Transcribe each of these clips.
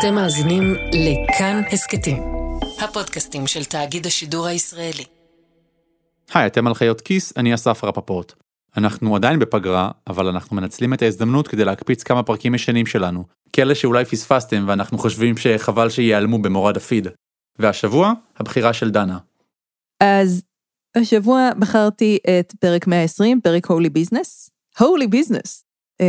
אתם מאזינים לכאן הסכתים, הפודקאסטים של תאגיד השידור הישראלי. היי, אתם על חיות כיס, אני אסף רפפורט. אנחנו עדיין בפגרה, אבל אנחנו מנצלים את ההזדמנות כדי להקפיץ כמה פרקים ישנים שלנו, כאלה שאולי פספסתם ואנחנו חושבים שחבל שייעלמו במורד הפיד. והשבוע, הבחירה של דנה. אז השבוע בחרתי את פרק 120, פרק הולי ביזנס. הולי ביזנס.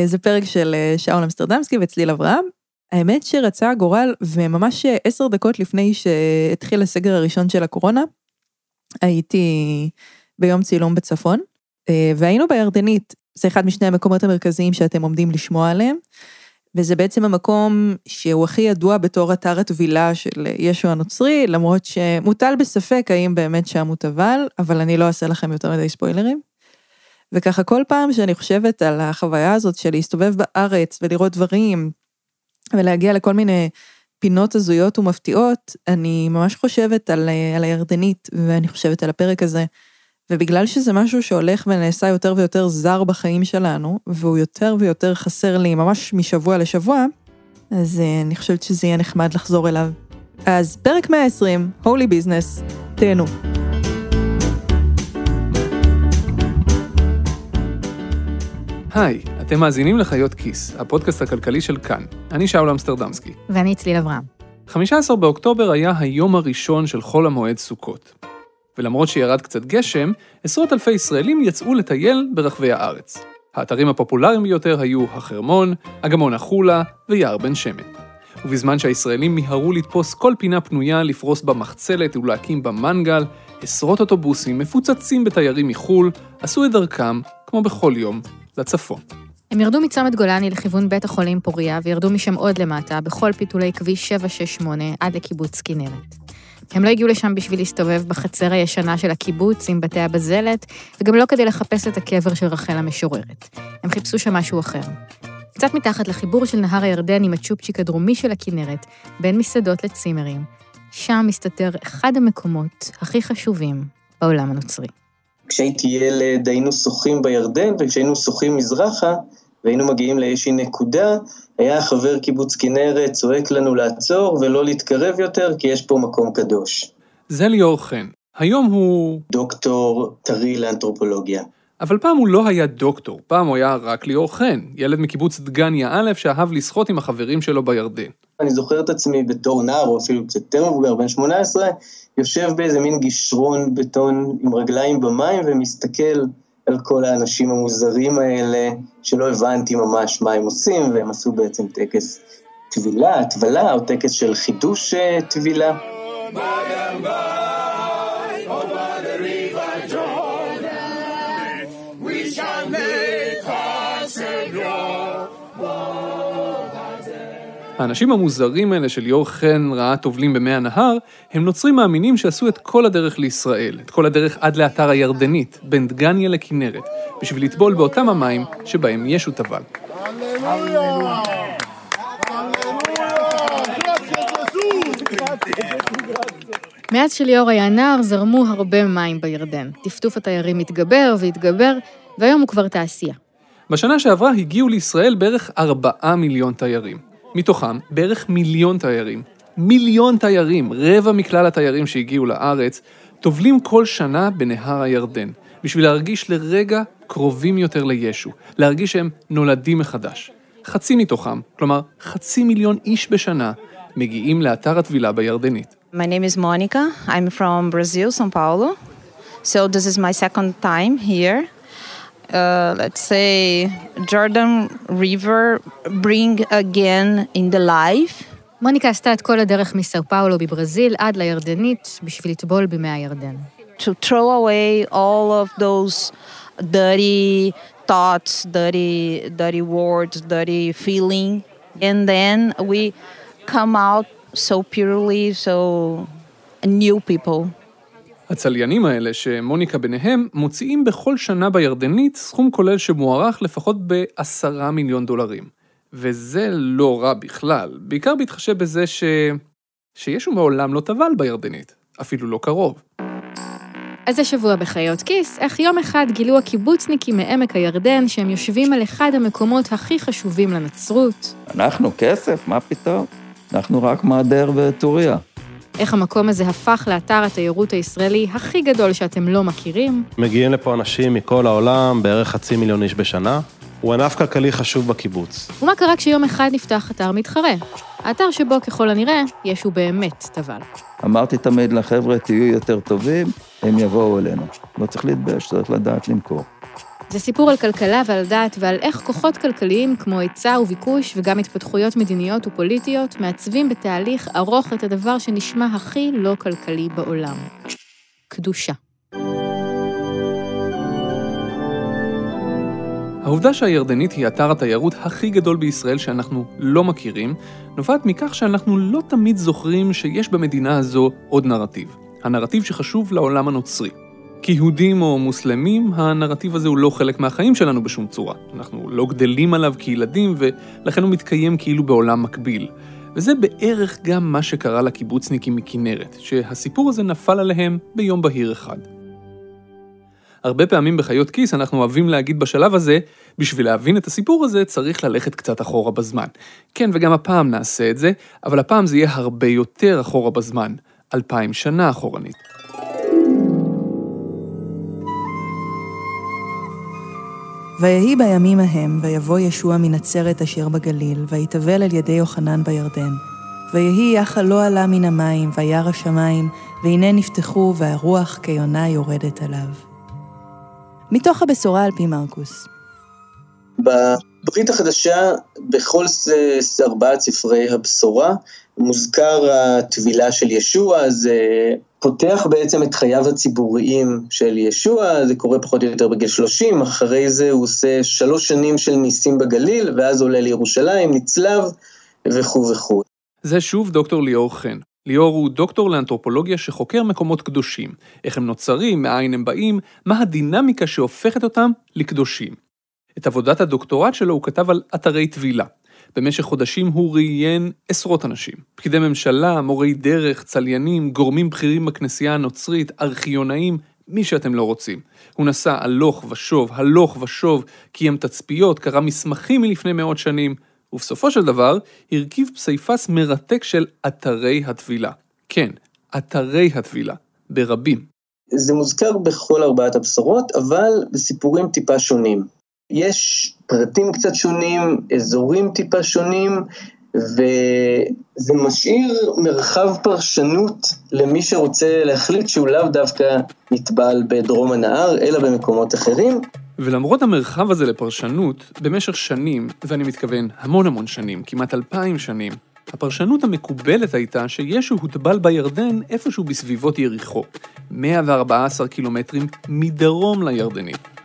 זה פרק של אה, שאול אמסטרדמסקי וצליל אברהם. האמת שרצה הגורל, וממש עשר דקות לפני שהתחיל הסגר הראשון של הקורונה, הייתי ביום צילום בצפון, אה, והיינו בירדנית, זה אחד משני המקומות המרכזיים שאתם עומדים לשמוע עליהם, וזה בעצם המקום שהוא הכי ידוע בתור אתר הטבילה של ישו הנוצרי, למרות שמוטל בספק האם באמת שם הוא טבל, אבל אני לא אעשה לכם יותר מדי ספוילרים. וככה כל פעם שאני חושבת על החוויה הזאת של להסתובב בארץ ולראות דברים, ולהגיע לכל מיני פינות הזויות ומפתיעות, אני ממש חושבת על, על הירדנית, ואני חושבת על הפרק הזה. ובגלל שזה משהו שהולך ונעשה יותר ויותר זר בחיים שלנו, והוא יותר ויותר חסר לי ממש משבוע לשבוע, אז uh, אני חושבת שזה יהיה נחמד לחזור אליו. אז פרק 120, Holy Business, תהנו. היי, אתם מאזינים לחיות כיס, הפודקאסט הכלכלי של כאן. אני שאול אמסטרדמסקי. ואני צליל אברהם. 15 באוקטובר היה היום הראשון של חול המועד סוכות. ולמרות שירד קצת גשם, עשרות אלפי ישראלים יצאו לטייל ברחבי הארץ. האתרים הפופולריים ביותר היו החרמון, אגמון החולה ויער בן שמן. ובזמן שהישראלים מיהרו לתפוס כל פינה פנויה, לפרוס בה מחצלת ולהקים בה מנגל, עשרות אוטובוסים מפוצצים בתיירים מחו"ל, עשו את דרכם, כמו בכל יום, לצפון. הם ירדו מצומת גולני לכיוון בית החולים פוריה, וירדו משם עוד למטה, בכל פיתולי כביש 768 עד לקיבוץ כנרת. הם לא הגיעו לשם בשביל להסתובב בחצר הישנה של הקיבוץ עם בתי הבזלת, וגם לא כדי לחפש את הקבר של רחל המשוררת. הם חיפשו שם משהו אחר. קצת מתחת לחיבור של נהר הירדן עם הצ'ופצ'יק הדרומי של הכנרת, בין מסעדות לצימרים, שם מסתתר אחד המקומות הכי חשובים בעולם הנוצרי. כשהייתי ילד היינו שוחים בירדן, וכשהיינו שוחים מזרחה, והיינו מגיעים לאיזושהי נקודה, היה חבר קיבוץ כנרת צועק לנו לעצור ולא להתקרב יותר, כי יש פה מקום קדוש. זה ליאור חן. היום הוא... דוקטור טרי לאנתרופולוגיה. אבל פעם הוא לא היה דוקטור, פעם הוא היה רק ליאור חן, ילד מקיבוץ דגניה א' שאהב לשחות עם החברים שלו בירדן. אני זוכר את עצמי בתור נער, או אפילו קצת יותר מבוגר, בן 18, יושב באיזה מין גישרון בטון עם רגליים במים ומסתכל על כל האנשים המוזרים האלה, שלא הבנתי ממש מה הם עושים, והם עשו בעצם טקס טבילה, טבלה, או טקס של חידוש אה, טבילה. האנשים המוזרים האלה של ליאור חן ראה טובלים במי הנהר, הם נוצרים מאמינים שעשו את כל הדרך לישראל, את כל הדרך עד לאתר הירדנית, בין דגניה לכנרת, בשביל לטבול באותם המים שבהם ישו טבל. מאז שליאור היה נער, זרמו הרבה מים בירדן. טפטוף התיירים התגבר והתגבר, והיום הוא כבר תעשייה. בשנה שעברה הגיעו לישראל בערך 4 מיליון תיירים. מתוכם בערך מיליון תיירים. מיליון תיירים, רבע מכלל התיירים שהגיעו לארץ, טובלים כל שנה בנהר הירדן, בשביל להרגיש לרגע קרובים יותר לישו, להרגיש שהם נולדים מחדש. חצי מתוכם, כלומר חצי מיליון איש בשנה, מגיעים לאתר הטבילה בירדנית. My name is Monica. I'm from Brazil, São Paulo. So this is my second time here. Uh, let's say Jordan River bring again in the life. מוניקה עשתה את כל הדרך מסאו פאולו בברזיל עד לירדנית בשביל לטבול במי הירדן. To throw away all of those dirty thoughts, dirty, dirty words, dirty feeling. And then we come out so purely, so new people. הצליינים האלה, שמוניקה ביניהם, מוציאים בכל שנה בירדנית סכום כולל שמוערך לפחות בעשרה מיליון דולרים. וזה לא רע בכלל, בעיקר בהתחשב בזה ש... שישו מעולם לא טבל בירדנית, אפילו לא קרוב. אז השבוע בחיות כיס, איך יום אחד גילו הקיבוצניקים מעמק הירדן שהם יושבים על אחד המקומות הכי חשובים לנצרות. אנחנו כסף? מה פתאום? אנחנו רק מעדר וטוריה. איך המקום הזה הפך לאתר התיירות הישראלי הכי גדול שאתם לא מכירים. מגיעים לפה אנשים מכל העולם, בערך חצי מיליון איש בשנה. הוא ענף כלכלי חשוב בקיבוץ. ומה קרה כשיום אחד נפתח אתר מתחרה? האתר שבו ככל הנראה ישו באמת טבל. אמרתי תמיד לחבר'ה, תהיו יותר טובים, הם יבואו אלינו. לא צריך להתבייש, צריך לדעת למכור. זה סיפור על כלכלה ועל דת ועל איך כוחות כלכליים כמו היצע וביקוש וגם התפתחויות מדיניות ופוליטיות מעצבים בתהליך ארוך את הדבר שנשמע הכי לא כלכלי בעולם. קדושה. העובדה שהירדנית היא אתר התיירות הכי גדול בישראל שאנחנו לא מכירים, נובעת מכך שאנחנו לא תמיד זוכרים שיש במדינה הזו עוד נרטיב. הנרטיב שחשוב לעולם הנוצרי. כיהודים או מוסלמים, הנרטיב הזה הוא לא חלק מהחיים שלנו בשום צורה. אנחנו לא גדלים עליו כילדים, ולכן הוא מתקיים כאילו בעולם מקביל. וזה בערך גם מה שקרה לקיבוצניקים מכנרת, שהסיפור הזה נפל עליהם ביום בהיר אחד. הרבה פעמים בחיות כיס אנחנו אוהבים להגיד בשלב הזה, בשביל להבין את הסיפור הזה צריך ללכת קצת אחורה בזמן. כן, וגם הפעם נעשה את זה, אבל הפעם זה יהיה הרבה יותר אחורה בזמן, אלפיים שנה אחורנית. ויהי בימים ההם, ויבוא ישוע מנצרת אשר בגליל, ויתבל על ידי יוחנן בירדן. ויהי יחל לא עלה מן המים, וירא השמיים, והנה נפתחו, והרוח כיונה יורדת עליו. מתוך הבשורה על פי מרקוס. בברית החדשה, בכל ארבעת ספרי הבשורה, מוזכר הטבילה של ישוע, זה פותח בעצם את חייו הציבוריים של ישוע, זה קורה פחות או יותר בגיל 30, אחרי זה הוא עושה שלוש שנים של ניסים בגליל, ואז עולה לירושלים, נצלב וכו' וכו'. זה שוב דוקטור ליאור חן. ליאור הוא דוקטור לאנתרופולוגיה שחוקר מקומות קדושים, איך הם נוצרים, מאין הם באים, מה הדינמיקה שהופכת אותם לקדושים. את עבודת הדוקטורט שלו הוא כתב על אתרי טבילה. במשך חודשים הוא ראיין עשרות אנשים. פקידי ממשלה, מורי דרך, צליינים, גורמים בכירים בכנסייה הנוצרית, ארכיונאים, מי שאתם לא רוצים. הוא נסע הלוך ושוב, הלוך ושוב, קיים תצפיות, קרא מסמכים מלפני מאות שנים, ובסופו של דבר הרכיב פסיפס מרתק של אתרי הטבילה. כן, אתרי הטבילה, ברבים. זה מוזכר בכל ארבעת הבשורות, אבל בסיפורים טיפה שונים. יש פרטים קצת שונים, אזורים טיפה שונים, וזה משאיר מרחב פרשנות למי שרוצה להחליט שהוא לאו דווקא נטבל בדרום הנהר, אלא במקומות אחרים. ולמרות המרחב הזה לפרשנות, במשך שנים, ואני מתכוון המון המון שנים, כמעט אלפיים שנים, הפרשנות המקובלת הייתה שישו הוטבל בירדן איפשהו בסביבות יריחו, 114 קילומטרים מדרום לירדנים.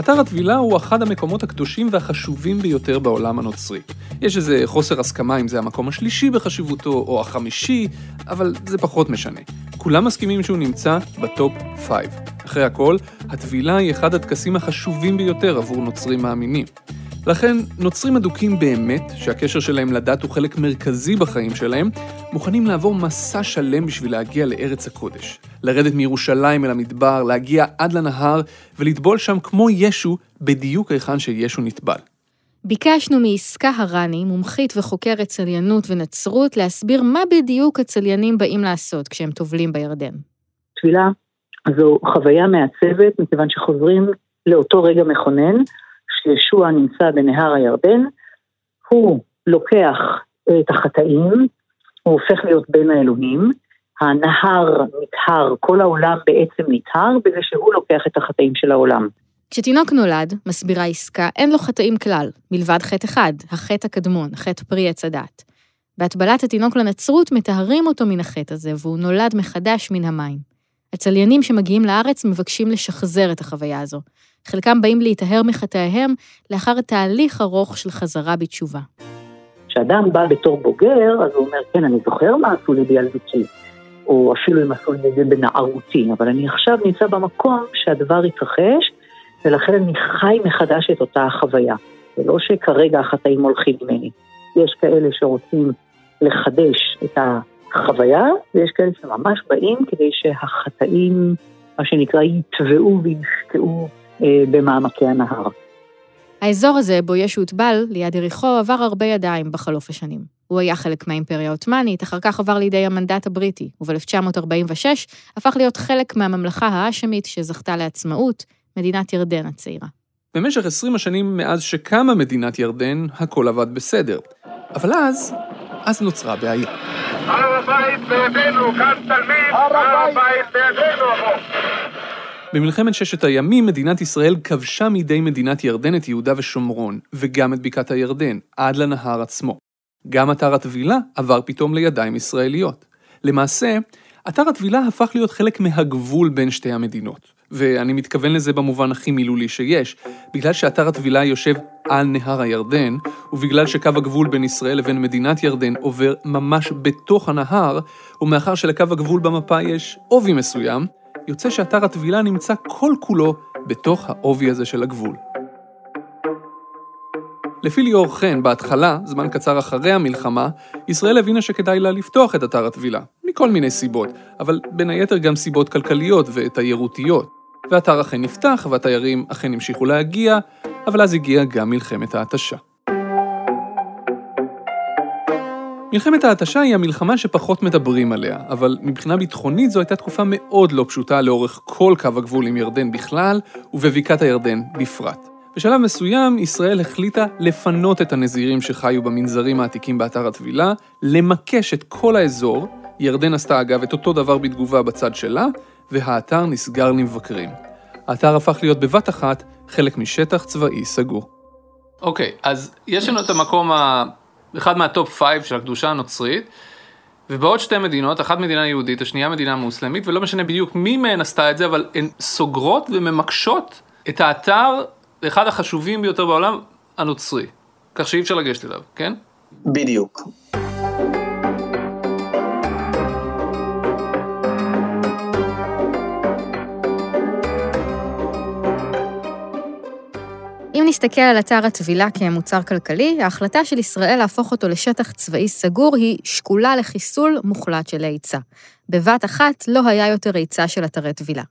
אתר הטבילה הוא אחד המקומות הקדושים והחשובים ביותר בעולם הנוצרי. יש איזה חוסר הסכמה אם זה המקום השלישי בחשיבותו או החמישי, אבל זה פחות משנה. כולם מסכימים שהוא נמצא בטופ 5. אחרי הכל, הטבילה היא אחד הטקסים החשובים ביותר עבור נוצרים מאמינים. לכן, נוצרים אדוקים באמת, שהקשר שלהם לדת הוא חלק מרכזי בחיים שלהם, מוכנים לעבור מסע שלם בשביל להגיע לארץ הקודש. לרדת מירושלים אל המדבר, להגיע עד לנהר, ולטבול שם כמו ישו, בדיוק היכן שישו נטבל. ביקשנו מעסקה הרני, מומחית וחוקרת צליינות ונצרות, להסביר מה בדיוק הצליינים באים לעשות כשהם טובלים בירדן. טבילה זו חוויה מעצבת, מכיוון שחוזרים לאותו רגע מכונן, שישוע נמצא בנהר הירדן, הוא לוקח את החטאים, הוא הופך להיות בין האלוהים, הנהר נטהר, כל העולם בעצם נטהר בזה שהוא לוקח את החטאים של העולם. כשתינוק נולד, מסבירה עסקה, אין לו חטאים כלל, מלבד חטא אחד, החטא הקדמון, חטא פרי עץ הדת. בהטבלת התינוק לנצרות מטהרים אותו מן החטא הזה, והוא נולד מחדש מן המים. הצליינים שמגיעים לארץ מבקשים לשחזר את החוויה הזו. חלקם באים להיטהר מחטאיהם לאחר תהליך ארוך של חזרה בתשובה. כשאדם בא בתור בוגר, אז הוא אומר, כן, אני זוכר מה עשו לי בילדותי, או אפילו אם עשו לי את זה בנערותי, אבל אני עכשיו נמצא במקום שהדבר התרחש, ולכן אני חי מחדש את אותה החוויה. זה לא שכרגע החטאים הולכים ממני. יש כאלה שרוצים לחדש את החוויה, ויש כאלה שממש באים כדי שהחטאים, מה שנקרא, יטבעו וישקעו במעמקי הנהר. האזור הזה, בו ישו הוטבל, ליד יריחו, עבר הרבה ידיים בחלוף השנים. הוא היה חלק מהאימפריה העות'מאנית, אחר כך עבר לידי המנדט הבריטי, וב-1946 הפך להיות חלק מהממלכה האשמית שזכתה לעצמאות, מדינת ירדן הצעירה. במשך 20 השנים מאז שקמה מדינת ירדן, הכל עבד בסדר. אבל אז, אז נוצרה בעיה. הר הבית בידינו, כאן תלמיד, הר הבית בידינו, במלחמת ששת הימים מדינת ישראל כבשה מידי מדינת ירדן את יהודה ושומרון, וגם את בקעת הירדן, עד לנהר עצמו. גם אתר הטבילה עבר פתאום לידיים ישראליות. למעשה, אתר הטבילה הפך להיות חלק מהגבול בין שתי המדינות. ואני מתכוון לזה במובן הכי מילולי שיש. בגלל שאתר הטבילה יושב על נהר הירדן, ובגלל שקו הגבול בין ישראל לבין מדינת ירדן עובר ממש בתוך הנהר, ומאחר שלקו הגבול במפה יש עובי מסוים, יוצא שאתר הטבילה נמצא כל כולו בתוך העובי הזה של הגבול. לפי ליאור חן, בהתחלה, זמן קצר אחרי המלחמה, ישראל הבינה שכדאי לה לפתוח את אתר הטבילה, מכל מיני סיבות, אבל בין היתר גם סיבות כלכליות ותיירותיות. והאתר אכן נפתח, והתיירים אכן המשיכו להגיע, אבל אז הגיעה גם מלחמת ההתשה. מלחמת ההתשה היא המלחמה שפחות מדברים עליה, אבל מבחינה ביטחונית זו הייתה תקופה מאוד לא פשוטה לאורך כל קו הגבול עם ירדן בכלל, ובבקעת הירדן בפרט. בשלב מסוים, ישראל החליטה לפנות את הנזירים שחיו במנזרים העתיקים באתר הטבילה, למקש את כל האזור, ירדן עשתה אגב את אותו דבר בתגובה בצד שלה, והאתר נסגר למבקרים. האתר הפך להיות בבת אחת חלק משטח צבאי סגור. אוקיי, אוקיי, אז יש לנו את המקום, ה... אחד מה top five של הקדושה הנוצרית, ובעוד שתי מדינות, אחת מדינה יהודית, השנייה מדינה מוסלמית, ולא משנה בדיוק מי מהן עשתה את זה, אבל הן סוגרות וממקשות את האתר אחד החשובים ביותר בעולם, הנוצרי. כך שאי אפשר לגשת אליו, כן? בדיוק. אם נסתכל על אתר הטבילה כמוצר כלכלי, ההחלטה של ישראל להפוך אותו לשטח צבאי סגור היא שקולה לחיסול מוחלט של ההיצע. בבת אחת לא היה יותר היצע של אתרי טבילה.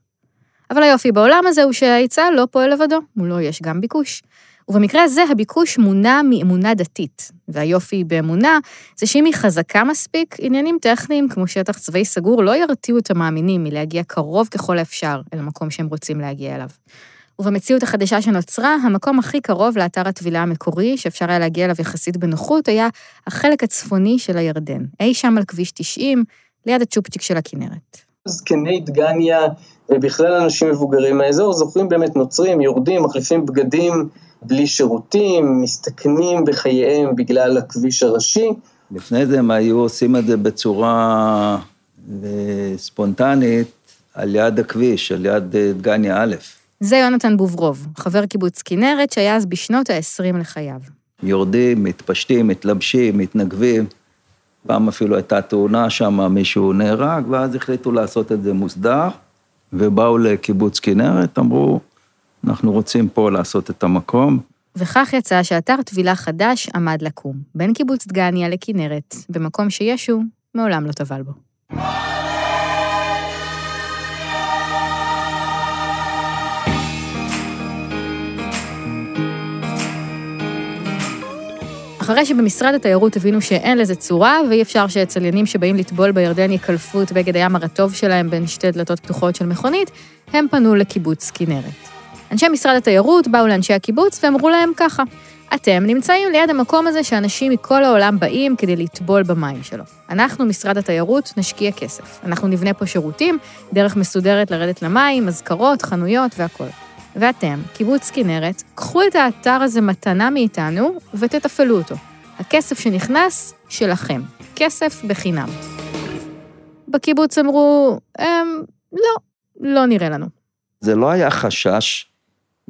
אבל היופי בעולם הזה הוא שההיצע לא פועל לבדו, מולו יש גם ביקוש. ובמקרה הזה הביקוש מונע מאמונה דתית, והיופי באמונה זה שאם היא חזקה מספיק, עניינים טכניים כמו שטח צבאי סגור לא ירתיעו את המאמינים מלהגיע קרוב ככל האפשר אל המקום שהם רוצים להגיע אליו. ובמציאות החדשה שנוצרה, המקום הכי קרוב לאתר הטבילה המקורי, שאפשר היה להגיע אליו יחסית בנוחות, היה החלק הצפוני של הירדן, אי שם על כביש 90, ליד הצ'ופצ'יק של הכנרת. זקני דגניה ובכלל אנשים מבוגרים מהאזור זוכרים באמת נוצרים, יורדים, מחליפים בגדים בלי שירותים, מסתכנים בחייהם בגלל הכביש הראשי. לפני זה הם היו עושים את זה בצורה אה, ספונטנית על יד הכביש, על יד אה, דגניה א'. זה יונתן בוברוב, חבר קיבוץ כנרת, שהיה אז בשנות ה-20 לחייו. יורדים, מתפשטים, מתלבשים, מתנגבים. פעם אפילו הייתה תאונה שם, מישהו נהרג, ואז החליטו לעשות את זה מוסדר, ובאו לקיבוץ כנרת, אמרו, אנחנו רוצים פה לעשות את המקום. וכך יצא שאתר טבילה חדש עמד לקום, בין קיבוץ דגניה לכנרת, במקום שישו מעולם לא טבל בו. אחרי שבמשרד התיירות הבינו שאין לזה צורה, ואי אפשר שצליינים שבאים לטבול בירדן יקלפו את בגד הים הרטוב שלהם בין שתי דלתות פתוחות של מכונית, הם פנו לקיבוץ כנרת. אנשי משרד התיירות באו לאנשי הקיבוץ ואמרו להם ככה, אתם נמצאים ליד המקום הזה שאנשים מכל העולם באים כדי לטבול במים שלו. אנחנו, משרד התיירות, נשקיע כסף. אנחנו נבנה פה שירותים, דרך מסודרת לרדת למים, אזכרות, חנויות והכול. ואתם, קיבוץ כנרת, קחו את האתר הזה מתנה מאיתנו ותתפעלו אותו. הכסף שנכנס, שלכם. כסף בחינם. בקיבוץ אמרו, אמ, לא, לא נראה לנו. זה לא היה חשש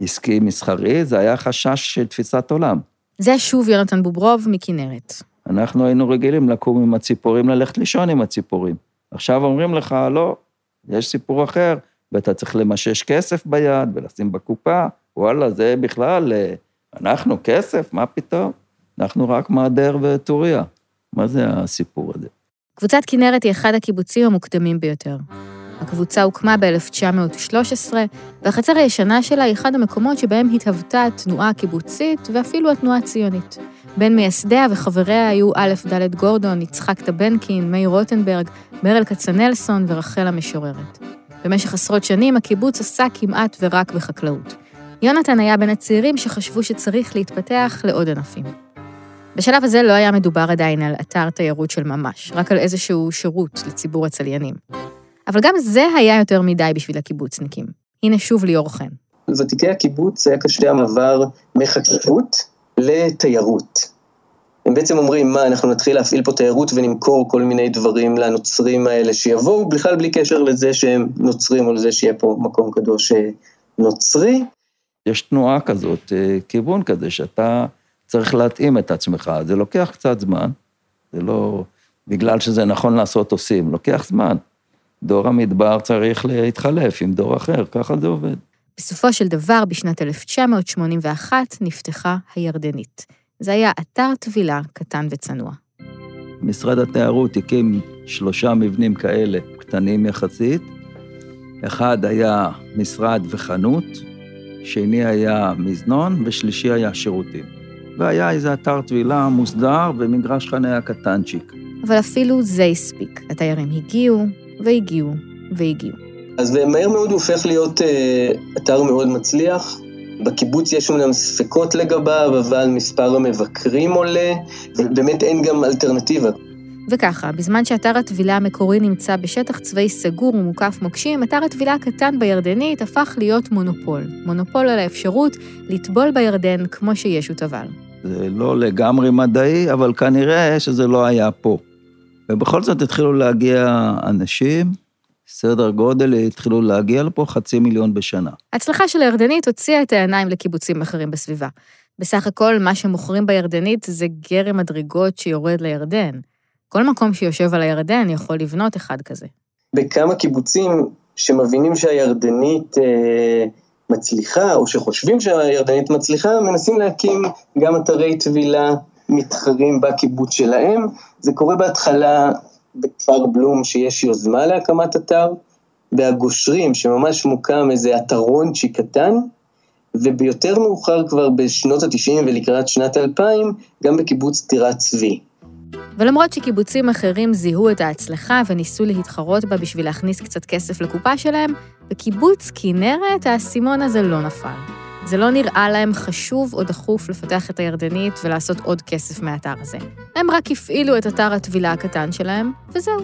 עסקי מסחרי, זה היה חשש של תפיסת עולם. זה שוב יונתן בוברוב מכנרת. אנחנו היינו רגילים לקום עם הציפורים, ללכת לישון עם הציפורים. עכשיו אומרים לך, לא, יש סיפור אחר, ואתה צריך למשש כסף ביד ולשים בקופה, וואלה, זה בכלל, אה, אנחנו כסף, מה פתאום? אנחנו רק מעדר וטוריה. מה זה הסיפור הזה? קבוצת כנרת היא אחד הקיבוצים המוקדמים ביותר. הקבוצה הוקמה ב-1913, והחצר הישנה שלה היא אחד המקומות שבהם התהוותה התנועה הקיבוצית ואפילו התנועה הציונית. בין מייסדיה וחבריה היו א' ד' גורדון, יצחק טבנקין, מאיר רוטנברג, ברל כצנלסון ורחל המשוררת. במשך עשרות שנים הקיבוץ עסק כמעט ורק בחקלאות. יונתן היה בין הצעירים שחשבו שצריך להתפתח לעוד ענפים. בשלב הזה לא היה מדובר עדיין על אתר תיירות של ממש, רק על איזשהו שירות לציבור הצליינים. אבל גם זה היה יותר מדי בשביל הקיבוצניקים. הנה שוב ליאור חן. לוותיקי הקיבוץ היה קשה המעבר מחקלאות לתיירות. הם בעצם אומרים, מה, אנחנו נתחיל להפעיל פה תיירות ונמכור כל מיני דברים לנוצרים האלה שיבואו, בכלל בלי קשר לזה שהם נוצרים או לזה שיהיה פה מקום קדוש אה, נוצרי. יש תנועה כזאת, אה, כיוון כזה, שאתה צריך להתאים את עצמך. זה לוקח קצת זמן, זה לא בגלל שזה נכון לעשות עושים, לוקח זמן. דור המדבר צריך להתחלף עם דור אחר, ככה זה עובד. בסופו של דבר, בשנת 1981 נפתחה הירדנית. זה היה אתר טבילה קטן וצנוע. משרד התיירות הקים שלושה מבנים כאלה, קטנים יחסית. אחד היה משרד וחנות, שני היה מזנון, ושלישי היה שירותים. והיה איזה אתר טבילה מוסדר ומגרש חניה קטנצ'יק. אבל אפילו זה הספיק. התיירים הגיעו, והגיעו, והגיעו. אז מהר מאוד הוא הופך להיות אה, אתר מאוד מצליח. בקיבוץ יש אומנם ספקות לגביו, אבל מספר המבקרים עולה, ובאמת אין גם אלטרנטיבה. וככה, בזמן שאתר הטבילה המקורי נמצא בשטח צבאי סגור ומוקף מוקשים, אתר הטבילה הקטן בירדנית הפך להיות מונופול. מונופול על האפשרות לטבול בירדן כמו שישו טבל. זה לא לגמרי מדעי, אבל כנראה שזה לא היה פה. ובכל זאת התחילו להגיע אנשים, סדר גודל, התחילו להגיע לפה חצי מיליון בשנה. ההצלחה של הירדנית הוציאה את העיניים לקיבוצים אחרים בסביבה. בסך הכל, מה שמוכרים בירדנית זה גרם מדרגות שיורד לירדן. כל מקום שיושב על הירדן יכול לבנות אחד כזה. בכמה קיבוצים שמבינים שהירדנית אה, מצליחה, או שחושבים שהירדנית מצליחה, מנסים להקים גם אתרי טבילה מתחרים בקיבוץ שלהם. זה קורה בהתחלה בכפר בלום שיש יוזמה להקמת אתר, בהגושרים שממש מוקם איזה אתרונצ'י קטן, וביותר מאוחר כבר בשנות ה-90 ולקראת שנת 2000, גם בקיבוץ טירת צבי. ולמרות שקיבוצים אחרים זיהו את ההצלחה וניסו להתחרות בה בשביל להכניס קצת כסף לקופה שלהם, בקיבוץ כנרת האסימון הזה לא נפל. זה לא נראה להם חשוב או דחוף לפתח את הירדנית ולעשות עוד כסף מהאתר הזה. הם רק הפעילו את אתר הטבילה הקטן שלהם, וזהו.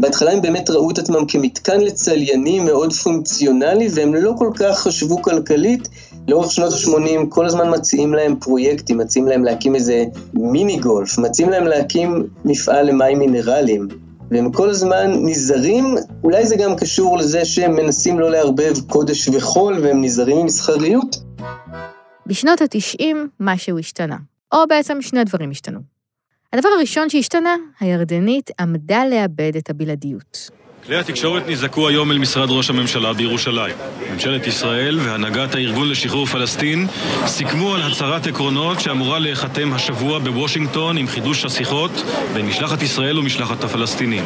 בהתחלה הם באמת ראו את עצמם כמתקן לצליינים מאוד פונקציונלי, והם לא כל כך חשבו כלכלית. לאורך שנות ה-80 כל הזמן מציעים להם פרויקטים, מציעים להם להקים איזה מיני גולף, מציעים להם להקים מפעל למים מינרליים. והם כל הזמן נזהרים, אולי זה גם קשור לזה שהם מנסים לא לערבב קודש וחול והם נזהרים ממסחריות. בשנות ה-90 משהו השתנה, או בעצם שני דברים השתנו. הדבר הראשון שהשתנה, הירדנית עמדה לאבד את הבלעדיות. כלי התקשורת נזעקו היום אל משרד ראש הממשלה בירושלים. ממשלת ישראל והנהגת הארגון לשחרור פלסטין סיכמו על הצהרת עקרונות שאמורה להיחתם השבוע בוושינגטון עם חידוש השיחות בין משלחת ישראל ומשלחת הפלסטינים.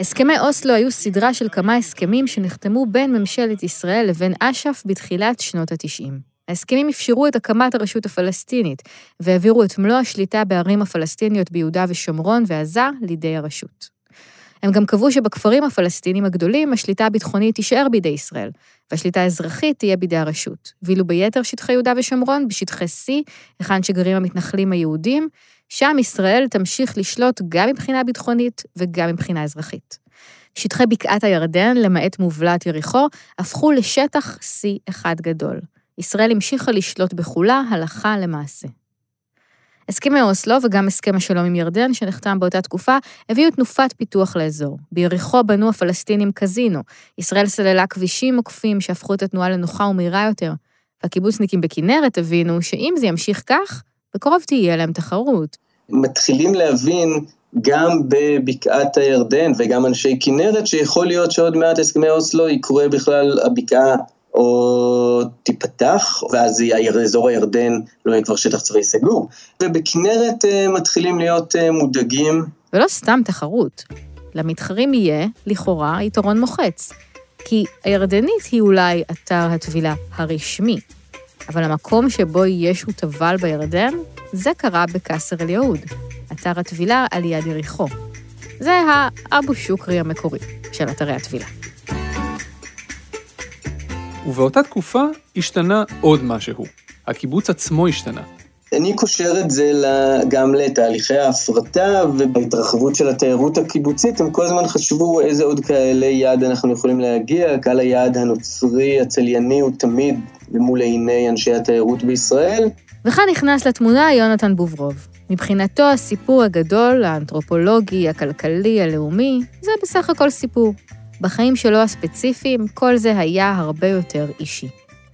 הסכמי אוסלו היו סדרה של כמה הסכמים שנחתמו בין ממשלת ישראל לבין אש"ף בתחילת שנות ה-90. ההסכמים אפשרו את הקמת הרשות הפלסטינית, והעבירו את מלוא השליטה בערים הפלסטיניות ביהודה ושומרון ועזה לידי הרשות. הם גם קבעו שבכפרים הפלסטינים הגדולים השליטה הביטחונית תישאר בידי ישראל, והשליטה האזרחית תהיה בידי הרשות. ואילו ביתר שטחי יהודה ושומרון, בשטחי C, היכן שגרים המתנחלים היהודים, שם ישראל תמשיך לשלוט גם מבחינה ביטחונית וגם מבחינה אזרחית. שטחי בקעת הירדן, למעט מובלעת יריחו, הפכו לשטח C אחד גדול. ישראל המשיכה לשלוט בכולה הלכה למעשה. הסכמי אוסלו וגם הסכם השלום עם ירדן, שנחתם באותה תקופה, הביאו תנופת פיתוח לאזור. ביריחו בנו הפלסטינים קזינו, ישראל סללה כבישים עוקפים שהפכו את התנועה לנוחה ומהירה יותר, והקיבוצניקים בכנרת הבינו שאם זה ימשיך כך, בקרוב תהיה להם תחרות. מתחילים להבין גם בבקעת הירדן וגם אנשי כנרת, שיכול להיות שעוד מעט הסכמי אוסלו יקרה בכלל הבקעה או תיפתח, ואז אזור הירדן לא יהיה כבר שטח צבאי סגור. ובכנרת אה, מתחילים להיות אה, מודאגים. ולא סתם תחרות. למתחרים יהיה, לכאורה, יתרון מוחץ. כי הירדנית היא אולי אתר הטבילה הרשמי, אבל המקום שבו ישו טבל בירדן, זה קרה בקסר אל-יהוד, אתר הטבילה על יד יריחו. זה האבו שוקרי המקורי של אתרי הטבילה. ובאותה תקופה השתנה עוד משהו. הקיבוץ עצמו השתנה. אני קושר את זה גם לתהליכי ההפרטה ובהתרחבות של התיירות הקיבוצית, הם כל הזמן חשבו איזה עוד כאלה יעד אנחנו יכולים להגיע, קהל היעד הנוצרי הצלייני הוא תמיד למול עיני אנשי התיירות בישראל. וכאן נכנס לתמונה יונתן בוברוב. מבחינתו הסיפור הגדול, האנתרופולוגי, הכלכלי, הלאומי, זה בסך הכל סיפור. בחיים שלו הספציפיים, כל זה היה הרבה יותר אישי.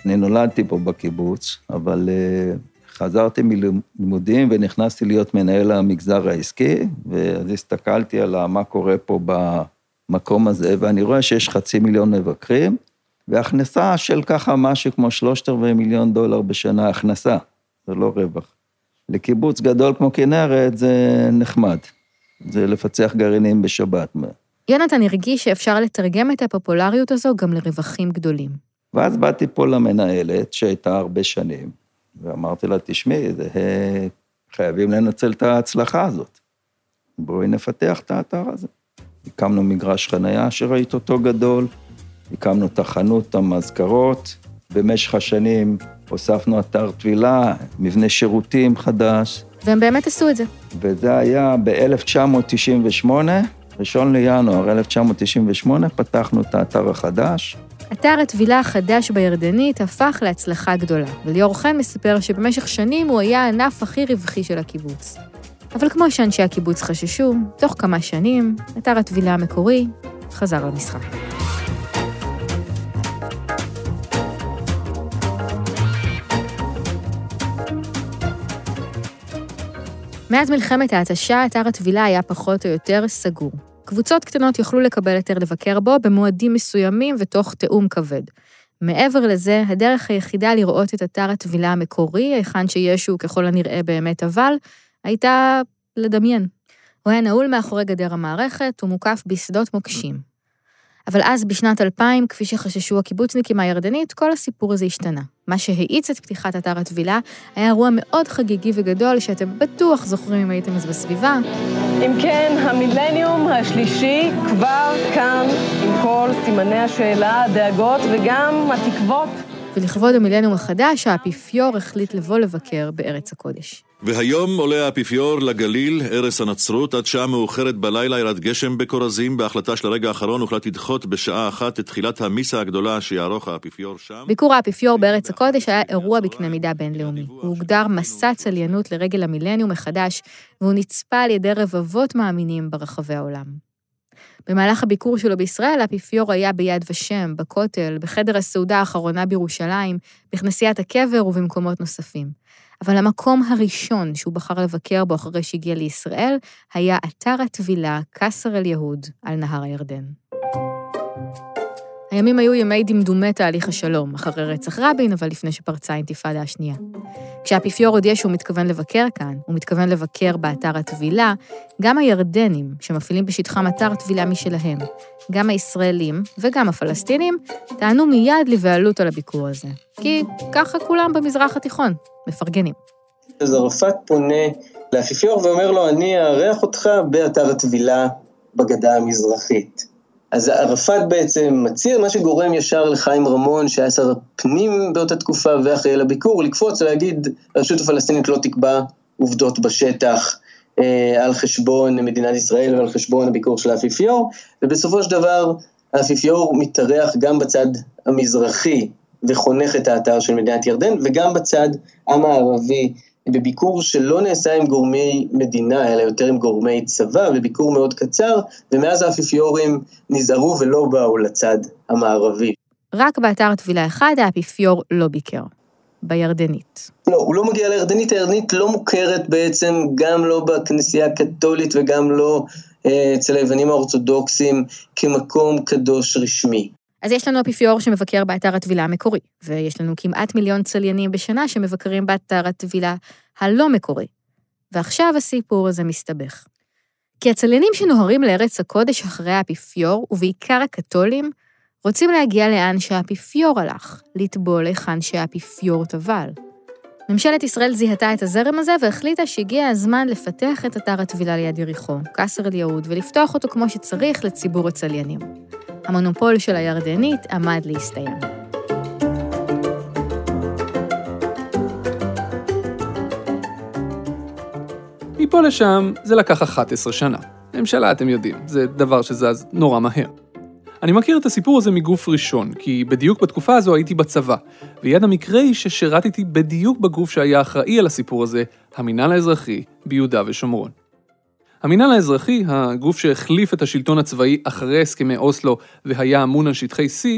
אני נולדתי פה בקיבוץ, אבל uh, חזרתי מלימודים ונכנסתי להיות מנהל המגזר העסקי, ואז הסתכלתי על מה קורה פה במקום הזה, ואני רואה שיש חצי מיליון מבקרים, והכנסה של ככה משהו כמו שלושת רבעי מיליון דולר בשנה, הכנסה, זה לא רווח. לקיבוץ גדול כמו כנרת זה נחמד, זה לפצח גרעינים בשבת. יונתן הרגיש שאפשר לתרגם את הפופולריות הזו גם לרווחים גדולים. ואז באתי פה למנהלת, שהייתה הרבה שנים, ואמרתי לה, תשמעי, חייבים לנצל את ההצלחה הזאת. בואי נפתח את האתר הזה. הקמנו מגרש חנייה שראית אותו גדול, הקמנו את החנות המזכרות, במשך השנים הוספנו אתר טבילה, מבנה שירותים חדש. והם באמת עשו את זה. וזה היה ב-1998, ראשון לינואר 1998, פתחנו את האתר החדש. אתר הטבילה החדש בירדנית הפך להצלחה גדולה, וליאור חן מספר שבמשך שנים הוא היה הענף הכי רווחי של הקיבוץ. אבל כמו שאנשי הקיבוץ חששו, תוך כמה שנים, אתר הטבילה המקורי חזר למשחק. מאז מלחמת ההתשה, אתר הטבילה היה פחות או יותר סגור. קבוצות קטנות יוכלו לקבל היתר לבקר בו במועדים מסוימים ותוך תיאום כבד. מעבר לזה, הדרך היחידה לראות את אתר הטבילה המקורי, היכן שישו ככל הנראה באמת אבל, הייתה לדמיין. הוא היה נעול מאחורי גדר המערכת ומוקף בשדות מוקשים. אבל אז, בשנת 2000, כפי שחששו הקיבוצניקים הירדנית, כל הסיפור הזה השתנה. מה שהאיץ את פתיחת אתר הטבילה היה אירוע מאוד חגיגי וגדול, שאתם בטוח זוכרים אם הייתם אז בסביבה. אם כן, המילניום השלישי כבר כאן, עם כל סימני השאלה, הדאגות וגם התקוות. ולכבוד המילניום החדש, האפיפיור החליט לבוא לבקר בארץ הקודש. והיום עולה האפיפיור לגליל, ערש הנצרות, עד שעה מאוחרת בלילה ירד גשם בכורזים. בהחלטה של הרגע האחרון הוחלט לדחות בשעה אחת את תחילת המיסה הגדולה שיערוך האפיפיור שם. ביקור האפיפיור בארץ הקודש היה אירוע בקנה מידה בינלאומי. הוא הוגדר מסע צליינות לרגל המילניום מחדש, והוא נצפה על ידי רבבות מאמינים ברחבי העולם. במהלך הביקור שלו בישראל, האפיפיור היה ביד ושם, בכותל, בחדר הסעודה האחרונה בירושלים, בכנסיית הקבר ובמקומות נוספים. אבל המקום הראשון שהוא בחר לבקר בו אחרי שהגיע לישראל, היה אתר הטבילה קסר אל-יהוד על נהר הירדן. הימים היו ימי דמדומי תהליך השלום, אחרי רצח רבין, אבל לפני שפרצה האינתיפאדה השנייה. כשהאפיפיור הודיע שהוא מתכוון לבקר כאן, הוא מתכוון לבקר באתר הטבילה, גם הירדנים, שמפעילים בשטחם אתר טבילה משלהם, גם הישראלים וגם הפלסטינים, טענו מיד לבעלות על הביקור הזה. כי ככה כולם במזרח התיכון, מפרגנים. אז ערפאת פונה לאפיפיור ואומר לו, אני אארח אותך באתר הטבילה בגדה המזרחית. אז ערפאת בעצם מצהיר, מה שגורם ישר לחיים רמון, שהיה שר הפנים באותה תקופה ואחראי לביקור, לקפוץ ולהגיד, הרשות הפלסטינית לא תקבע עובדות בשטח אה, על חשבון מדינת ישראל ועל חשבון הביקור של האפיפיור, ובסופו של דבר האפיפיור מתארח גם בצד המזרחי וחונך את האתר של מדינת ירדן, וגם בצד המערבי בביקור שלא נעשה עם גורמי מדינה, אלא יותר עם גורמי צבא, בביקור מאוד קצר, ומאז האפיפיורים נזהרו ולא באו לצד המערבי. רק באתר טבילה אחד האפיפיור לא ביקר, בירדנית. לא, הוא לא מגיע לירדנית, הירדנית לא מוכרת בעצם גם לא בכנסייה הקתולית וגם לא אה, אצל היוונים האורתודוקסים כמקום קדוש רשמי. אז יש לנו אפיפיור שמבקר באתר הטבילה המקורי, ויש לנו כמעט מיליון צליינים בשנה שמבקרים באתר הטבילה הלא מקורי. ועכשיו הסיפור הזה מסתבך. כי הצליינים שנוהרים לארץ הקודש אחרי האפיפיור, ובעיקר הקתולים, רוצים להגיע לאן שהאפיפיור הלך, לטבול היכן שהאפיפיור טבל. ממשלת ישראל זיהתה את הזרם הזה והחליטה שהגיע הזמן לפתח את אתר הטבילה ליד יריחו, קאסר אל-יהוד, ולפתוח אותו כמו שצריך לציבור הצליינים. המונופול של הירדנית עמד להסתיים. מפה לשם זה לקח 11 שנה. ממשלה, אתם יודעים, זה דבר שזז נורא מהר. אני מכיר את הסיפור הזה מגוף ראשון, כי בדיוק בתקופה הזו הייתי בצבא, ויד המקרה היא ששירתתי בדיוק בגוף שהיה אחראי על הסיפור הזה, המינהל האזרחי, ביהודה ושומרון. המינהל האזרחי, הגוף שהחליף את השלטון הצבאי אחרי הסכמי אוסלו והיה אמון על שטחי C,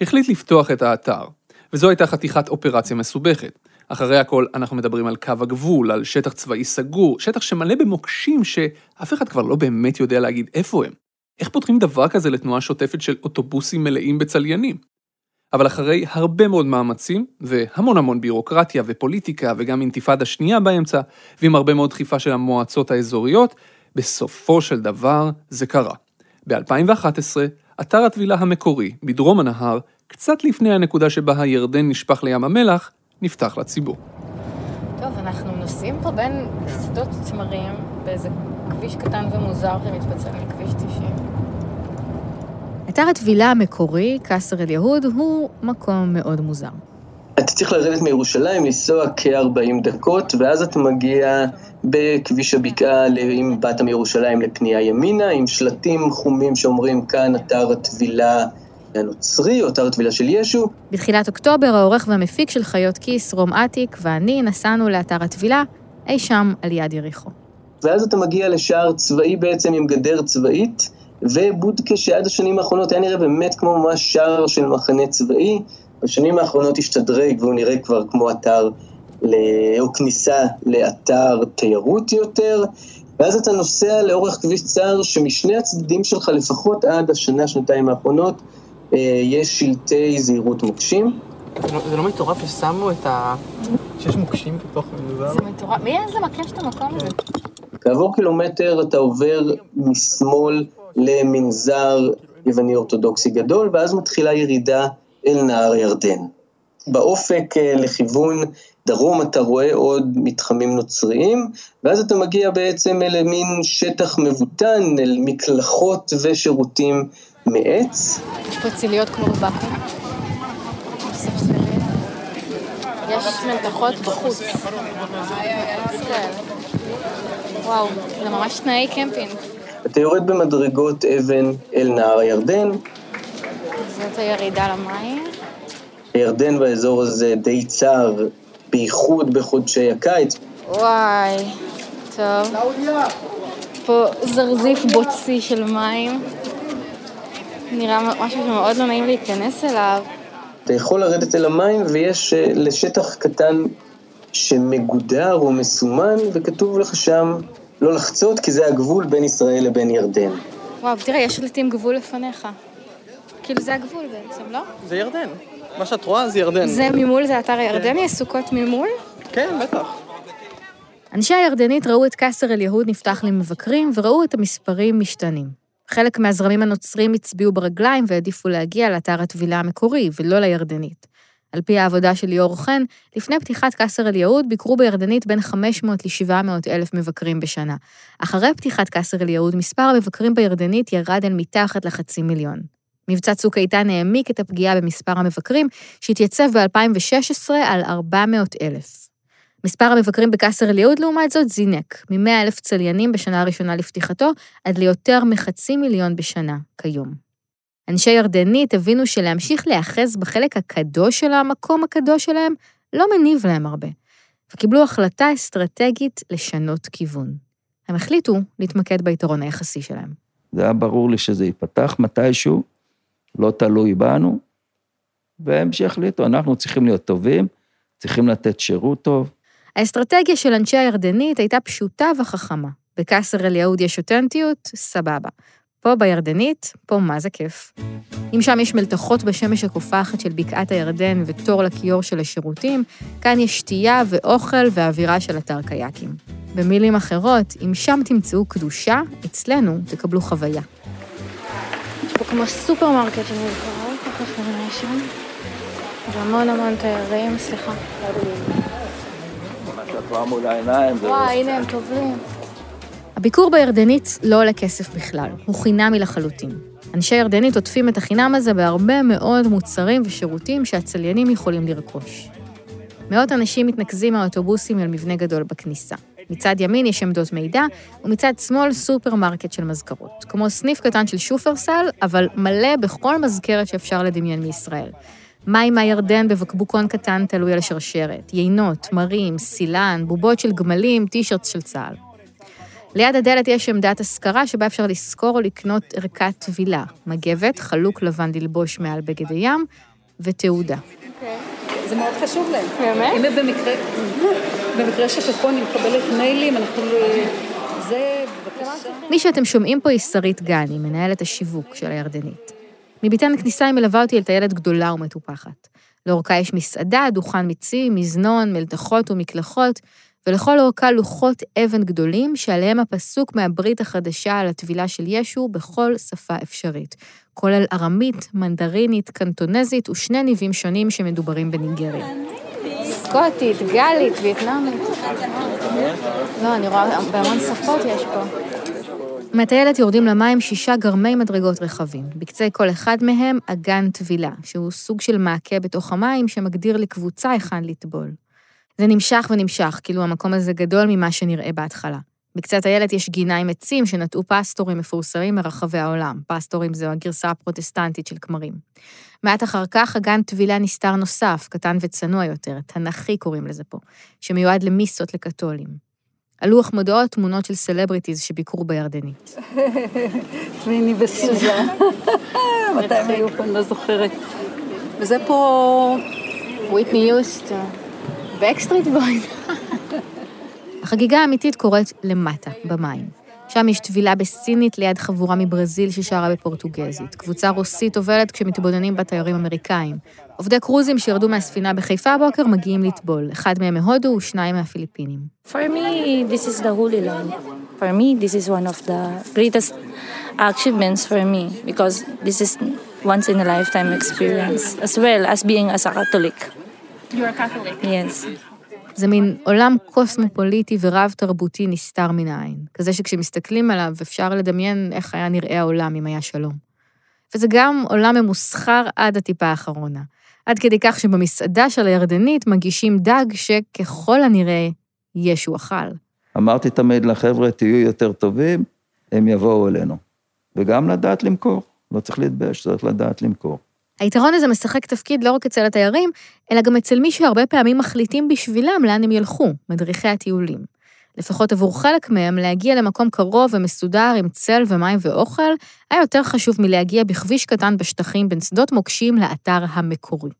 החליט לפתוח את האתר. וזו הייתה חתיכת אופרציה מסובכת. אחרי הכל, אנחנו מדברים על קו הגבול, על שטח צבאי סגור, שטח שמלא במוקשים שאף אחד כבר לא באמת יודע להגיד איפה הם. איך פותחים דבר כזה לתנועה שוטפת של אוטובוסים מלאים בצליינים? אבל אחרי הרבה מאוד מאמצים, והמון המון בירוקרטיה ופוליטיקה וגם אינתיפאדה שנייה באמצע, ועם הרבה מאוד דחיפה של המועצות האזוריות, בסופו של דבר זה קרה. ב-2011, אתר הטבילה המקורי, בדרום הנהר, קצת לפני הנקודה שבה הירדן נשפך לים המלח, נפתח לציבור. טוב, אנחנו נוסעים פה בין שדות תמרים באיזה כביש קטן ומוזר שמתפצל מכביש 90. אתר הטבילה המקורי, קאסר אל-יהוד, הוא מקום מאוד מוזר. צריך לרדת מירושלים, לנסוע כ-40 דקות, ואז אתה מגיע בכביש הבקעה, אם באת מירושלים לפנייה ימינה, עם שלטים חומים שאומרים כאן אתר הטבילה הנוצרי, או אתר הטבילה של ישו. בתחילת אוקטובר, העורך והמפיק של חיות כיס, רום אטיק, ואני נסענו לאתר הטבילה, אי שם על יד יריחו. ואז אתה מגיע לשער צבאי בעצם עם גדר צבאית, ובודקה שעד השנים האחרונות היה נראה באמת כמו ממש שער של מחנה צבאי. בשנים האחרונות השתדרג והוא נראה כבר כמו אתר, או כניסה לאתר תיירות יותר. ואז אתה נוסע לאורך כביש צר שמשני הצדדים שלך, לפחות עד השנה, שנתיים האחרונות, אה, יש שלטי זהירות מוקשים. זה לא מטורף ששמו את ה... שיש מוקשים בתוך המוזר? זה מטורף. מי איזה מקש את המקום הזה? כעבור קילומטר אתה עובר משמאל למנזר יווני אורתודוקסי גדול, ואז מתחילה ירידה אל נהר ירדן. באופק אה, לכיוון דרום אתה רואה עוד מתחמים נוצריים, ואז אתה מגיע בעצם אל מין שטח מבוטן, אל מקלחות ושירותים מעץ. יש פה ציליות כמו בבקו"ם. יש מלתחות בחוץ. וואו, זה ממש תנאי קמפינג. אתה יורד במדרגות אבן אל נהר הירדן. זאת הירידה למים. הירדן באזור הזה די צר, בייחוד בחודשי הקיץ. וואי, טוב. פה זרזיף בוצי של מים. נראה משהו שמאוד לא נעים להיכנס אליו. אתה יכול לרדת אל המים ויש אה, לשטח קטן שמגודר או מסומן וכתוב לך שם לא לחצות כי זה הגבול בין ישראל לבין ירדן. וואו, תראה, יש שלטים גבול לפניך. כאילו זה הגבול בעצם, לא? זה ירדן. מה שאת רואה זה ירדן. זה ממול, זה אתר הירדני? יש סוכות ממול? כן, בטח. אנשי הירדנית ראו את קאסר אל-יהוד נפתח למבקרים וראו את המספרים משתנים. חלק מהזרמים הנוצרים הצביעו ברגליים והעדיפו להגיע לאתר הטבילה המקורי, ולא לירדנית. על פי העבודה של ליאור חן, לפני פתיחת קאסר אל-יהוד ביקרו בירדנית בין 500 ל-700 אלף מבקרים בשנה. אחרי פתיחת קאסר אל-יהוד, מספר המבקרים בירדנית ירד אל מתחת לחצי מיליון. מבצע צוק איתן העמיק את הפגיעה במספר המבקרים, שהתייצב ב-2016 על 400 אלף. מספר המבקרים בקאסר אל-יהוד, לעומת זאת, זינק, מ-100 אלף צליינים בשנה הראשונה לפתיחתו, עד ליותר מחצי מיליון בשנה, כיום. אנשי ירדנית הבינו שלהמשיך להיאחז בחלק הקדוש של המקום הקדוש שלהם, לא מניב להם הרבה, וקיבלו החלטה אסטרטגית לשנות כיוון. הם החליטו להתמקד ביתרון היחסי שלהם. זה היה ברור לי שזה ייפתח מתישהו, לא תלוי בנו, והם שיחליטו, אנחנו צריכים להיות טובים, צריכים לתת שירות טוב. האסטרטגיה של אנשי הירדנית הייתה פשוטה וחכמה. בקאסר אל-יהוד יש אותנטיות, סבבה. פה בירדנית, פה מה זה כיף. אם שם יש מלתחות בשמש הקופחת של בקעת הירדן ותור לכיור של השירותים, כאן יש שתייה ואוכל ואווירה של אתר קייקים. במילים אחרות, אם שם תמצאו קדושה, אצלנו תקבלו חוויה. פה כמו סופרמרקט של מזכרות. חוף נראה שם. והמון המון תיירים, סליחה. וואי, הנה הם. הביקור בירדנית לא עולה כסף בכלל, הוא חינמי לחלוטין. אנשי ירדנית עוטפים את החינם הזה בהרבה מאוד מוצרים ושירותים שהצליינים יכולים לרכוש. מאות אנשים מתנקזים מהאוטובוסים אל מבנה גדול בכניסה. מצד ימין יש עמדות מידע, ומצד שמאל סופרמרקט של מזכרות. כמו סניף קטן של שופרסל, אבל מלא בכל מזכרת שאפשר לדמיין מישראל. מים מהירדן בבקבוקון קטן תלוי על השרשרת, יינות, תמרים, סילן, בובות של גמלים, טישרט של צה"ל. ליד הדלת יש עמדת השכרה שבה אפשר לשכור או לקנות ערכת טבילה, מגבת, חלוק לבן ללבוש מעל בגד הים, ותעודה. זה מאוד חשוב להם. באמת? אם במקרה, במקרה שתכון, אני מקבלת מיילים, אנחנו... זה, בבקשה. מי שאתם שומעים פה היא שרית גני, מנהלת השיווק של הירדנית. מביתן הכניסה היא מלווה אותי אל טיילת גדולה ומטופחת. לאורכה יש מסעדה, דוכן מיצים, מזנון, מלתחות ומקלחות, ולכל אורכה לוחות אבן גדולים, שעליהם הפסוק מהברית החדשה על הטבילה של ישו בכל שפה אפשרית, כולל ארמית, מנדרינית, קנטונזית ושני ניבים שונים שמדוברים בניגריה. סקוטית, גלית, וייטנאמית. לא, אני רואה בהמון שפות יש פה. מהטיילת יורדים למים שישה גרמי מדרגות רחבים. בקצה כל אחד מהם אגן טבילה, שהוא סוג של מעקה בתוך המים שמגדיר לקבוצה היכן לטבול. זה נמשך ונמשך, כאילו המקום הזה גדול ממה שנראה בהתחלה. בקצה הטיילת יש גינה עם עצים שנטעו פסטורים מפורסמים מרחבי העולם. פסטורים זו הגרסה הפרוטסטנטית של כמרים. מעט אחר כך אגן טבילה נסתר נוסף, קטן וצנוע יותר, תנ"כי קוראים לזה פה, שמיועד למיסות לקתולים. על לוח מודעות תמונות של סלבריטיז שביקרו בירדנית. מיני וסוזן. מתי הם היו פה, אני לא זוכרת. וזה פה... וויטני יוסטון. Backstreet Boys. החגיגה האמיתית קורית למטה, במים. שם יש טבילה בסינית ליד חבורה מברזיל ששרה בפורטוגזית. קבוצה רוסית עוברת כשמתבוננים בה תיירים אמריקאים. עובדי קרוזים שירדו מהספינה בחיפה הבוקר מגיעים לטבול, אחד מהם מהודו ושניים מהפיליפינים. For me, this is the Holy Land. For me, this is one of the greatest achievements for me because this is once in a lifetime experience, as well as being as a Catholic. You're a Catholic. Yes. זה מין עולם קוסמופוליטי ורב-תרבותי נסתר מן העין. כזה שכשמסתכלים עליו אפשר לדמיין איך היה נראה העולם אם היה שלום. וזה גם עולם ממוסחר עד הטיפה האחרונה. עד כדי כך שבמסעדה של הירדנית מגישים דג שככל הנראה ישו אכל. אמרתי תמיד לחבר'ה, תהיו יותר טובים, הם יבואו אלינו. וגם לדעת למכור, לא צריך להתבייש, צריך לדעת למכור. היתרון הזה משחק תפקיד לא רק אצל התיירים, אלא גם אצל מי שהרבה פעמים מחליטים בשבילם לאן הם ילכו, מדריכי הטיולים. לפחות עבור חלק מהם, להגיע למקום קרוב ומסודר עם צל ומים ואוכל, היה יותר חשוב מלהגיע בכביש קטן בשטחים בין שדות מוקשים לאתר המקורי.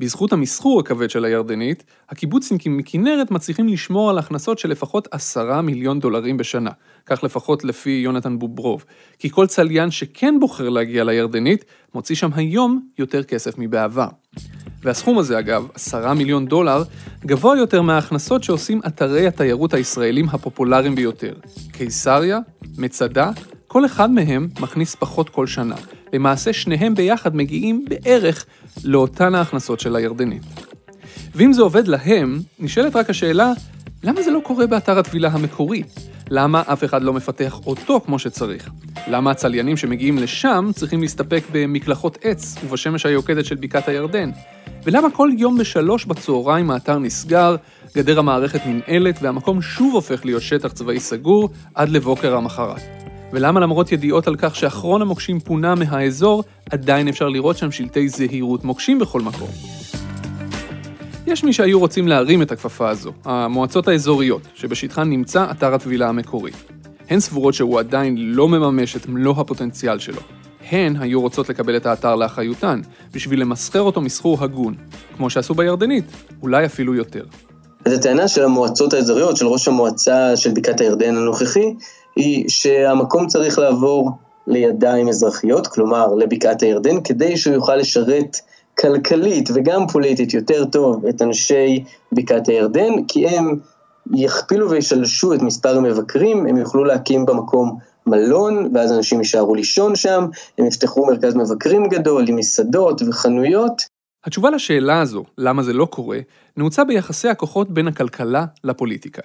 בזכות המסחור הכבד של הירדנית, הקיבוצניקים מכנרת מצליחים לשמור על הכנסות של לפחות עשרה מיליון דולרים בשנה, כך לפחות לפי יונתן בוברוב, כי כל צליין שכן בוחר להגיע לירדנית, מוציא שם היום יותר כסף מבעבר. והסכום הזה אגב, עשרה מיליון דולר, גבוה יותר מההכנסות שעושים אתרי התיירות הישראלים הפופולריים ביותר. קיסריה, מצדה, כל אחד מהם מכניס פחות כל שנה. למעשה שניהם ביחד מגיעים בערך לאותן ההכנסות של הירדנית. ואם זה עובד להם, נשאלת רק השאלה, למה זה לא קורה באתר הטבילה המקורי? למה אף אחד לא מפתח אותו כמו שצריך? למה הצליינים שמגיעים לשם צריכים להסתפק במקלחות עץ ובשמש היוקדת של בקעת הירדן? ולמה כל יום בשלוש בצהריים האתר נסגר, גדר המערכת ננעלת והמקום שוב הופך להיות שטח צבאי סגור עד לבוקר המחרת? ולמה למרות ידיעות על כך שאחרון המוקשים פונה מהאזור, עדיין אפשר לראות שם שלטי זהירות מוקשים בכל מקום? יש מי שהיו רוצים להרים את הכפפה הזו, המועצות האזוריות, שבשטחן נמצא אתר הטבילה המקורי. הן סבורות שהוא עדיין לא מממש את מלוא הפוטנציאל שלו. הן היו רוצות לקבל את האתר לאחריותן, בשביל למסחר אותו מסחור הגון, כמו שעשו בירדנית, אולי אפילו יותר. אז הטענה של המועצות האזוריות, של ראש המועצה של בקעת הירדן הנוכחי, היא שהמקום צריך לעבור לידיים אזרחיות, כלומר לבקעת הירדן, כדי שהוא יוכל לשרת כלכלית וגם פוליטית יותר טוב את אנשי בקעת הירדן, כי הם יכפילו וישלשו את מספר המבקרים, הם יוכלו להקים במקום מלון, ואז אנשים יישארו לישון שם, הם יפתחו מרכז מבקרים גדול עם מסעדות וחנויות. התשובה לשאלה הזו, למה זה לא קורה, נעוצה ביחסי הכוחות בין הכלכלה לפוליטיקה.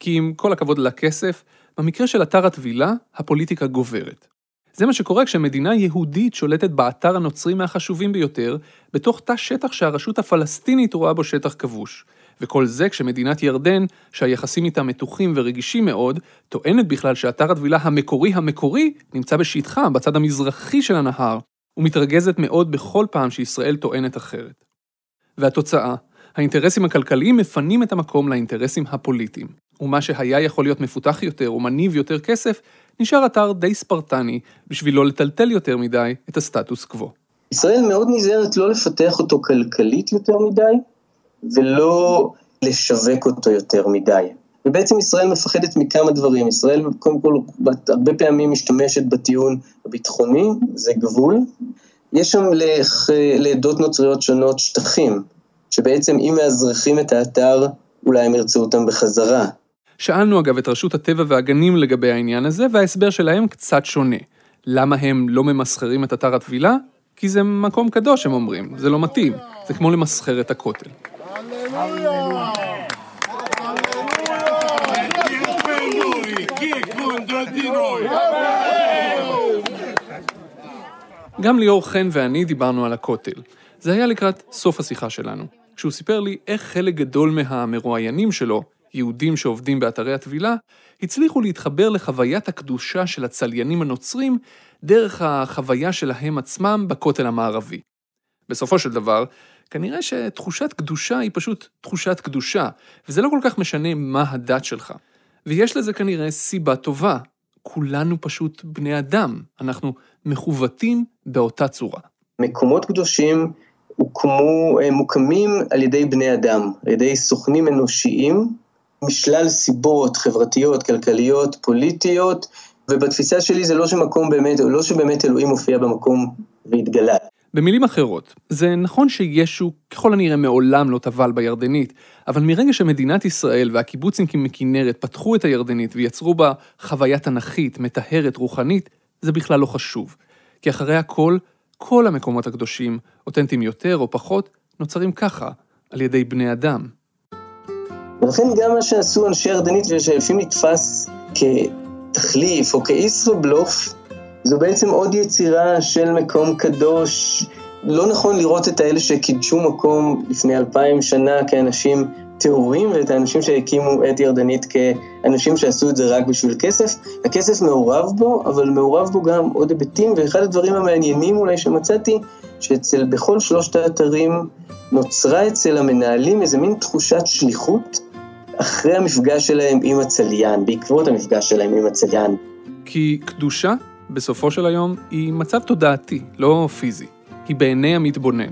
כי עם כל הכבוד לכסף, במקרה של אתר הטבילה, הפוליטיקה גוברת. זה מה שקורה כשמדינה יהודית שולטת באתר הנוצרי מהחשובים ביותר, בתוך תא שטח שהרשות הפלסטינית רואה בו שטח כבוש. וכל זה כשמדינת ירדן, שהיחסים איתה מתוחים ורגישים מאוד, טוענת בכלל שאתר הטבילה המקורי המקורי נמצא בשטחה, בצד המזרחי של הנהר, ומתרגזת מאוד בכל פעם שישראל טוענת אחרת. והתוצאה, האינטרסים הכלכליים מפנים את המקום לאינטרסים הפוליטיים, ומה שהיה יכול להיות מפותח יותר ומניב יותר כסף, נשאר אתר די ספרטני, בשביל לא לטלטל יותר מדי את הסטטוס קוו. ישראל מאוד נזהרת לא לפתח אותו כלכלית יותר מדי, ולא לשווק אותו יותר מדי. ובעצם ישראל מפחדת מכמה דברים. ישראל קודם כל הרבה פעמים משתמשת בטיעון הביטחוני, זה גבול. יש שם לעדות נוצריות שונות שטחים, שבעצם אם מאזרחים את האתר, אולי הם ירצו אותם בחזרה. שאלנו אגב את רשות הטבע והגנים לגבי העניין הזה, וההסבר שלהם קצת שונה. למה הם לא ממסחרים את אתר הטבילה? כי זה מקום קדוש, הם אומרים, זה לא מתאים. זה כמו למסחר את הכותל. גם ליאור חן ואני דיברנו על הכותל. זה היה לקראת סוף השיחה שלנו, כשהוא סיפר לי איך חלק גדול מהמרואיינים שלו, יהודים שעובדים באתרי הטבילה, הצליחו להתחבר לחוויית הקדושה של הצליינים הנוצרים דרך החוויה שלהם עצמם בכותל המערבי. בסופו של דבר, כנראה שתחושת קדושה היא פשוט תחושת קדושה, וזה לא כל כך משנה מה הדת שלך. ויש לזה כנראה סיבה טובה. כולנו פשוט בני אדם, אנחנו מכוותים באותה צורה. מקומות קדושים הוקמו, מוקמים על ידי בני אדם, על ידי סוכנים אנושיים, משלל סיבות חברתיות, כלכליות, פוליטיות, ובתפיסה שלי זה לא שמקום באמת, לא שבאמת אלוהים מופיע במקום והתגלה. במילים אחרות, זה נכון שישו ככל הנראה מעולם לא טבל בירדנית, אבל מרגע שמדינת ישראל והקיבוצניקים מכנרת פתחו את הירדנית ויצרו בה חוויה תנכית, מטהרת, רוחנית, זה בכלל לא חשוב. כי אחרי הכל, כל המקומות הקדושים, אותנטיים יותר או פחות, נוצרים ככה, על ידי בני אדם. ולכן גם מה שעשו אנשי ירדנית ושלפעמים נתפס כתחליף או כישראבלוף, זו בעצם עוד יצירה של מקום קדוש. לא נכון לראות את האלה שקידשו מקום לפני אלפיים שנה כאנשים טהורים, ואת האנשים שהקימו את ירדנית כאנשים שעשו את זה רק בשביל כסף. הכסף מעורב בו, אבל מעורב בו גם עוד היבטים, ואחד הדברים המעניינים אולי שמצאתי, שאצל בכל שלושת האתרים נוצרה אצל המנהלים איזה מין תחושת שליחות אחרי המפגש שלהם עם הצליין, בעקבות המפגש שלהם עם הצליין. כי קדושה בסופו של היום, היא מצב תודעתי, לא פיזי. היא בעיני המתבונן.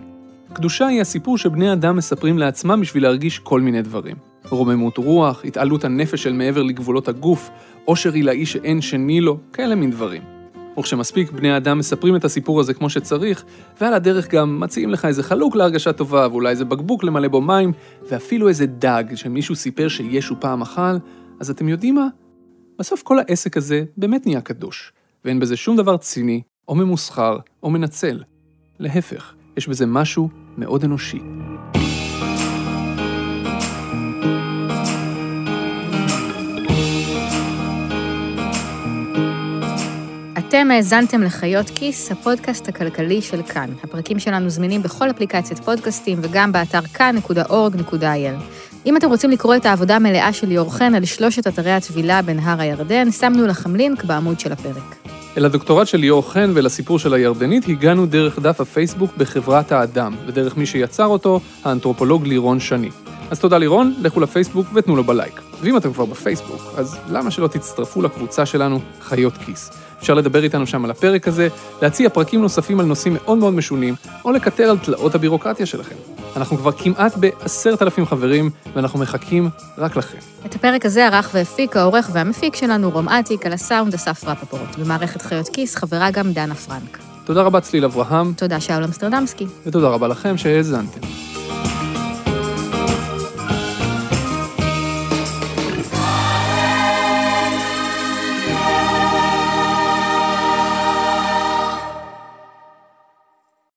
קדושה היא הסיפור שבני אדם מספרים לעצמם בשביל להרגיש כל מיני דברים. רוממות רוח, התעלות הנפש של מעבר לגבולות הגוף, עושר עילאי שאין שני לו, כאלה מין דברים. וכשמספיק בני אדם מספרים את הסיפור הזה כמו שצריך, ועל הדרך גם מציעים לך איזה חלוק להרגשה טובה, ואולי איזה בקבוק למלא בו מים, ואפילו איזה דג שמישהו סיפר שישו פעם אכל, אז אתם יודעים מה? בסוף כל העסק הזה באמת נהיה קדוש. ואין בזה שום דבר ציני, או ממוסחר, או מנצל. להפך, יש בזה משהו מאוד אנושי. אתם האזנתם לחיות כיס, הפודקאסט הכלכלי של כאן. הפרקים שלנו זמינים בכל אפליקציית פודקאסטים וגם באתר כאן.org.il. אם אתם רוצים לקרוא את העבודה המלאה של ליאור על שלושת אתרי הטבילה בנהר הירדן, שמנו לכם לינק בעמוד של הפרק. אל הדוקטורט של ליאור חן ולסיפור של הירדנית הגענו דרך דף הפייסבוק בחברת האדם, ודרך מי שיצר אותו, האנתרופולוג לירון שני. אז תודה לירון, לכו לפייסבוק ותנו לו בלייק. ואם אתם כבר בפייסבוק, אז למה שלא תצטרפו לקבוצה שלנו, חיות כיס? אפשר לדבר איתנו שם על הפרק הזה, להציע פרקים נוספים על נושאים מאוד מאוד משונים, או לקטר על תלאות הבירוקרטיה שלכם. אנחנו כבר כמעט בעשרת אלפים חברים, ואנחנו מחכים רק לכם. את הפרק הזה ערך והפיק העורך והמפיק שלנו, רום אטיק, על הסאונד אסף רפפורט. במערכת חיות כיס חברה גם דנה פרנק. תודה רבה צליל אברהם. תודה שאול אמסטרדמסקי. ותודה רבה לכם שהאזנתם.